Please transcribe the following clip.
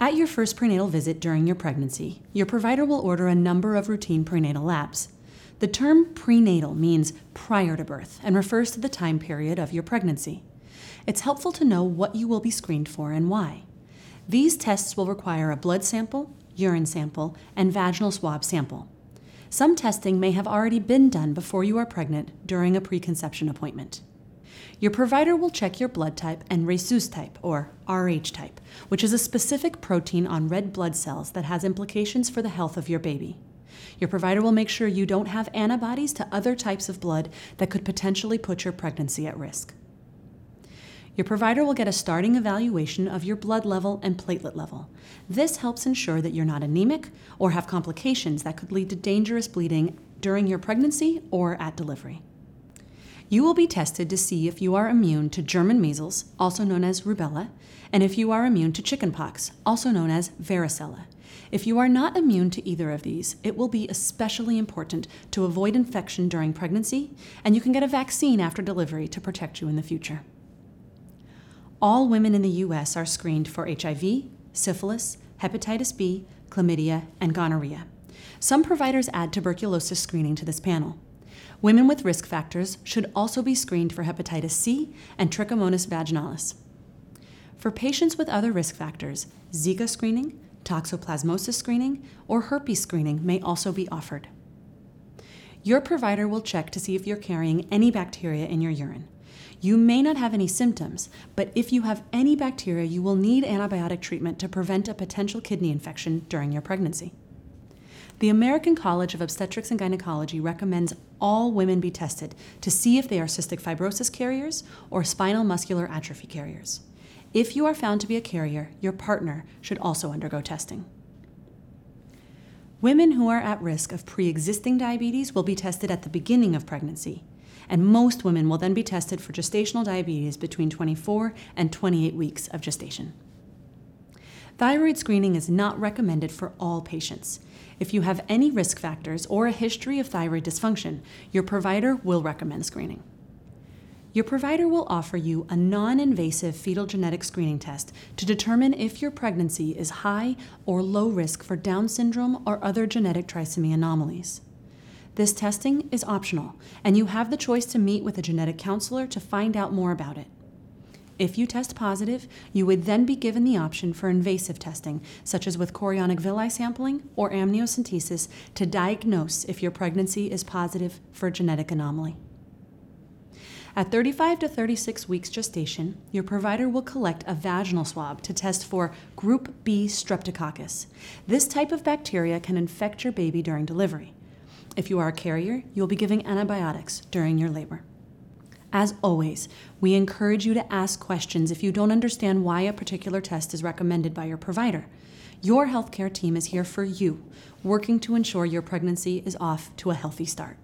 At your first prenatal visit during your pregnancy, your provider will order a number of routine prenatal labs. The term prenatal means prior to birth and refers to the time period of your pregnancy. It's helpful to know what you will be screened for and why. These tests will require a blood sample, urine sample, and vaginal swab sample. Some testing may have already been done before you are pregnant during a preconception appointment. Your provider will check your blood type and rhesus type, or Rh type, which is a specific protein on red blood cells that has implications for the health of your baby. Your provider will make sure you don't have antibodies to other types of blood that could potentially put your pregnancy at risk. Your provider will get a starting evaluation of your blood level and platelet level. This helps ensure that you're not anemic or have complications that could lead to dangerous bleeding during your pregnancy or at delivery. You will be tested to see if you are immune to German measles, also known as rubella, and if you are immune to chickenpox, also known as varicella. If you are not immune to either of these, it will be especially important to avoid infection during pregnancy, and you can get a vaccine after delivery to protect you in the future. All women in the U.S. are screened for HIV, syphilis, hepatitis B, chlamydia, and gonorrhea. Some providers add tuberculosis screening to this panel. Women with risk factors should also be screened for hepatitis C and Trichomonas vaginalis. For patients with other risk factors, Zika screening, toxoplasmosis screening, or herpes screening may also be offered. Your provider will check to see if you're carrying any bacteria in your urine. You may not have any symptoms, but if you have any bacteria, you will need antibiotic treatment to prevent a potential kidney infection during your pregnancy. The American College of Obstetrics and Gynecology recommends all women be tested to see if they are cystic fibrosis carriers or spinal muscular atrophy carriers. If you are found to be a carrier, your partner should also undergo testing. Women who are at risk of pre existing diabetes will be tested at the beginning of pregnancy, and most women will then be tested for gestational diabetes between 24 and 28 weeks of gestation. Thyroid screening is not recommended for all patients. If you have any risk factors or a history of thyroid dysfunction, your provider will recommend screening. Your provider will offer you a non invasive fetal genetic screening test to determine if your pregnancy is high or low risk for Down syndrome or other genetic trisomy anomalies. This testing is optional, and you have the choice to meet with a genetic counselor to find out more about it. If you test positive, you would then be given the option for invasive testing, such as with chorionic villi sampling or amniocentesis, to diagnose if your pregnancy is positive for a genetic anomaly. At 35 to 36 weeks gestation, your provider will collect a vaginal swab to test for group B streptococcus. This type of bacteria can infect your baby during delivery. If you are a carrier, you'll be giving antibiotics during your labor. As always, we encourage you to ask questions if you don't understand why a particular test is recommended by your provider. Your healthcare team is here for you, working to ensure your pregnancy is off to a healthy start.